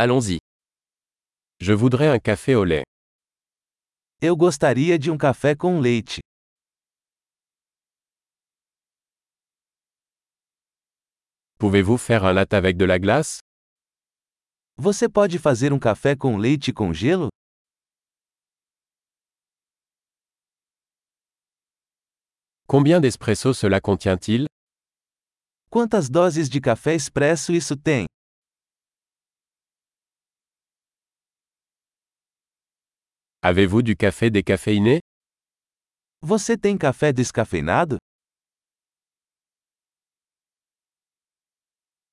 Allons-y. Je voudrais un café au lait. Eu gostaria de um café com leite. Pouvez-vous faire un latte avec de la glace Você pode fazer um café com leite com gelo? Combien d'espresso cela contient-il Quantas doses de café expresso isso tem? Avez-vous du café décaféiné? Você tem café descafeinado?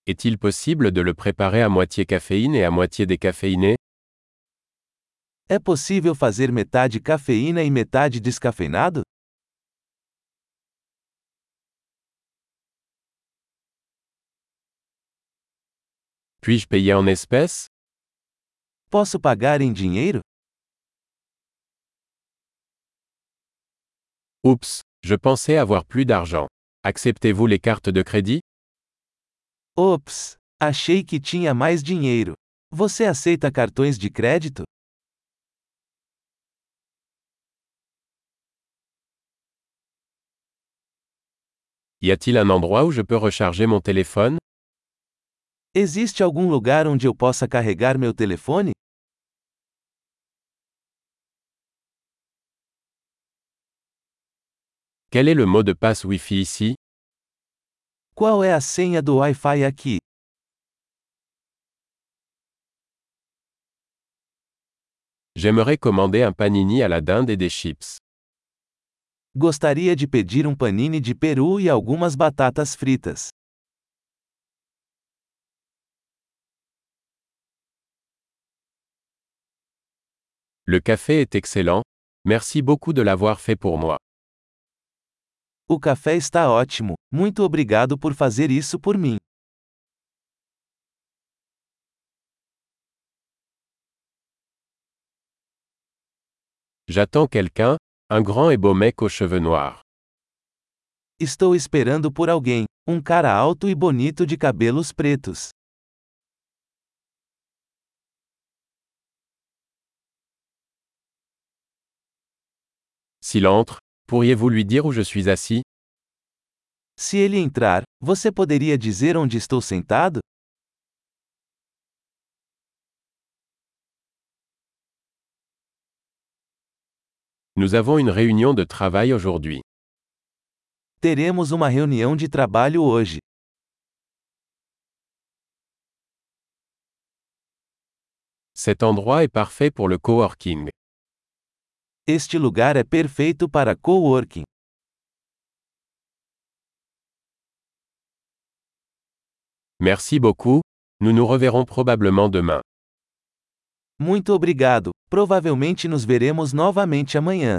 Est-il possible de le préparer à moitié caféine et à moitié décaféiné? É possível fazer metade cafeína e metade descafeinado? Puis-je payer en espèces? Posso pagar em dinheiro? Oups, je pensais avoir plus d'argent. Acceptez-vous les cartes de crédit? Ops! Achei que tinha mais dinheiro. Você aceita cartões de crédito? Y a-t-il un endroit où je peux recharger mon téléphone? Existe algum lugar onde eu possa carregar meu telefone? Quel est le mot de passe Wi-Fi ici? Qual é a senha do Wi-Fi aqui? J'aimerais commander un panini à la dinde et des chips. Gostaria de pedir um panini de peru e algumas batatas fritas. Le café est excellent. Merci beaucoup de l'avoir fait pour moi. O café está ótimo. Muito obrigado por fazer isso por mim. J'attends quelqu'un, un grand et beau mec aux cheveux noirs. Estou esperando por alguém, um cara alto e bonito de cabelos pretos. S'il entre, pourriez-vous lui dire où je suis assis? Se ele entrar, você poderia dizer onde estou sentado? Nous avons une réunion de travail aujourd'hui. Teremos uma reunião de trabalho hoje. Cet endroit est parfait pour le coworking. Este lugar é perfeito para coworking. Merci beaucoup, nous nous reverrons probablement demain. Muito obrigado. Provavelmente nos veremos novamente amanhã.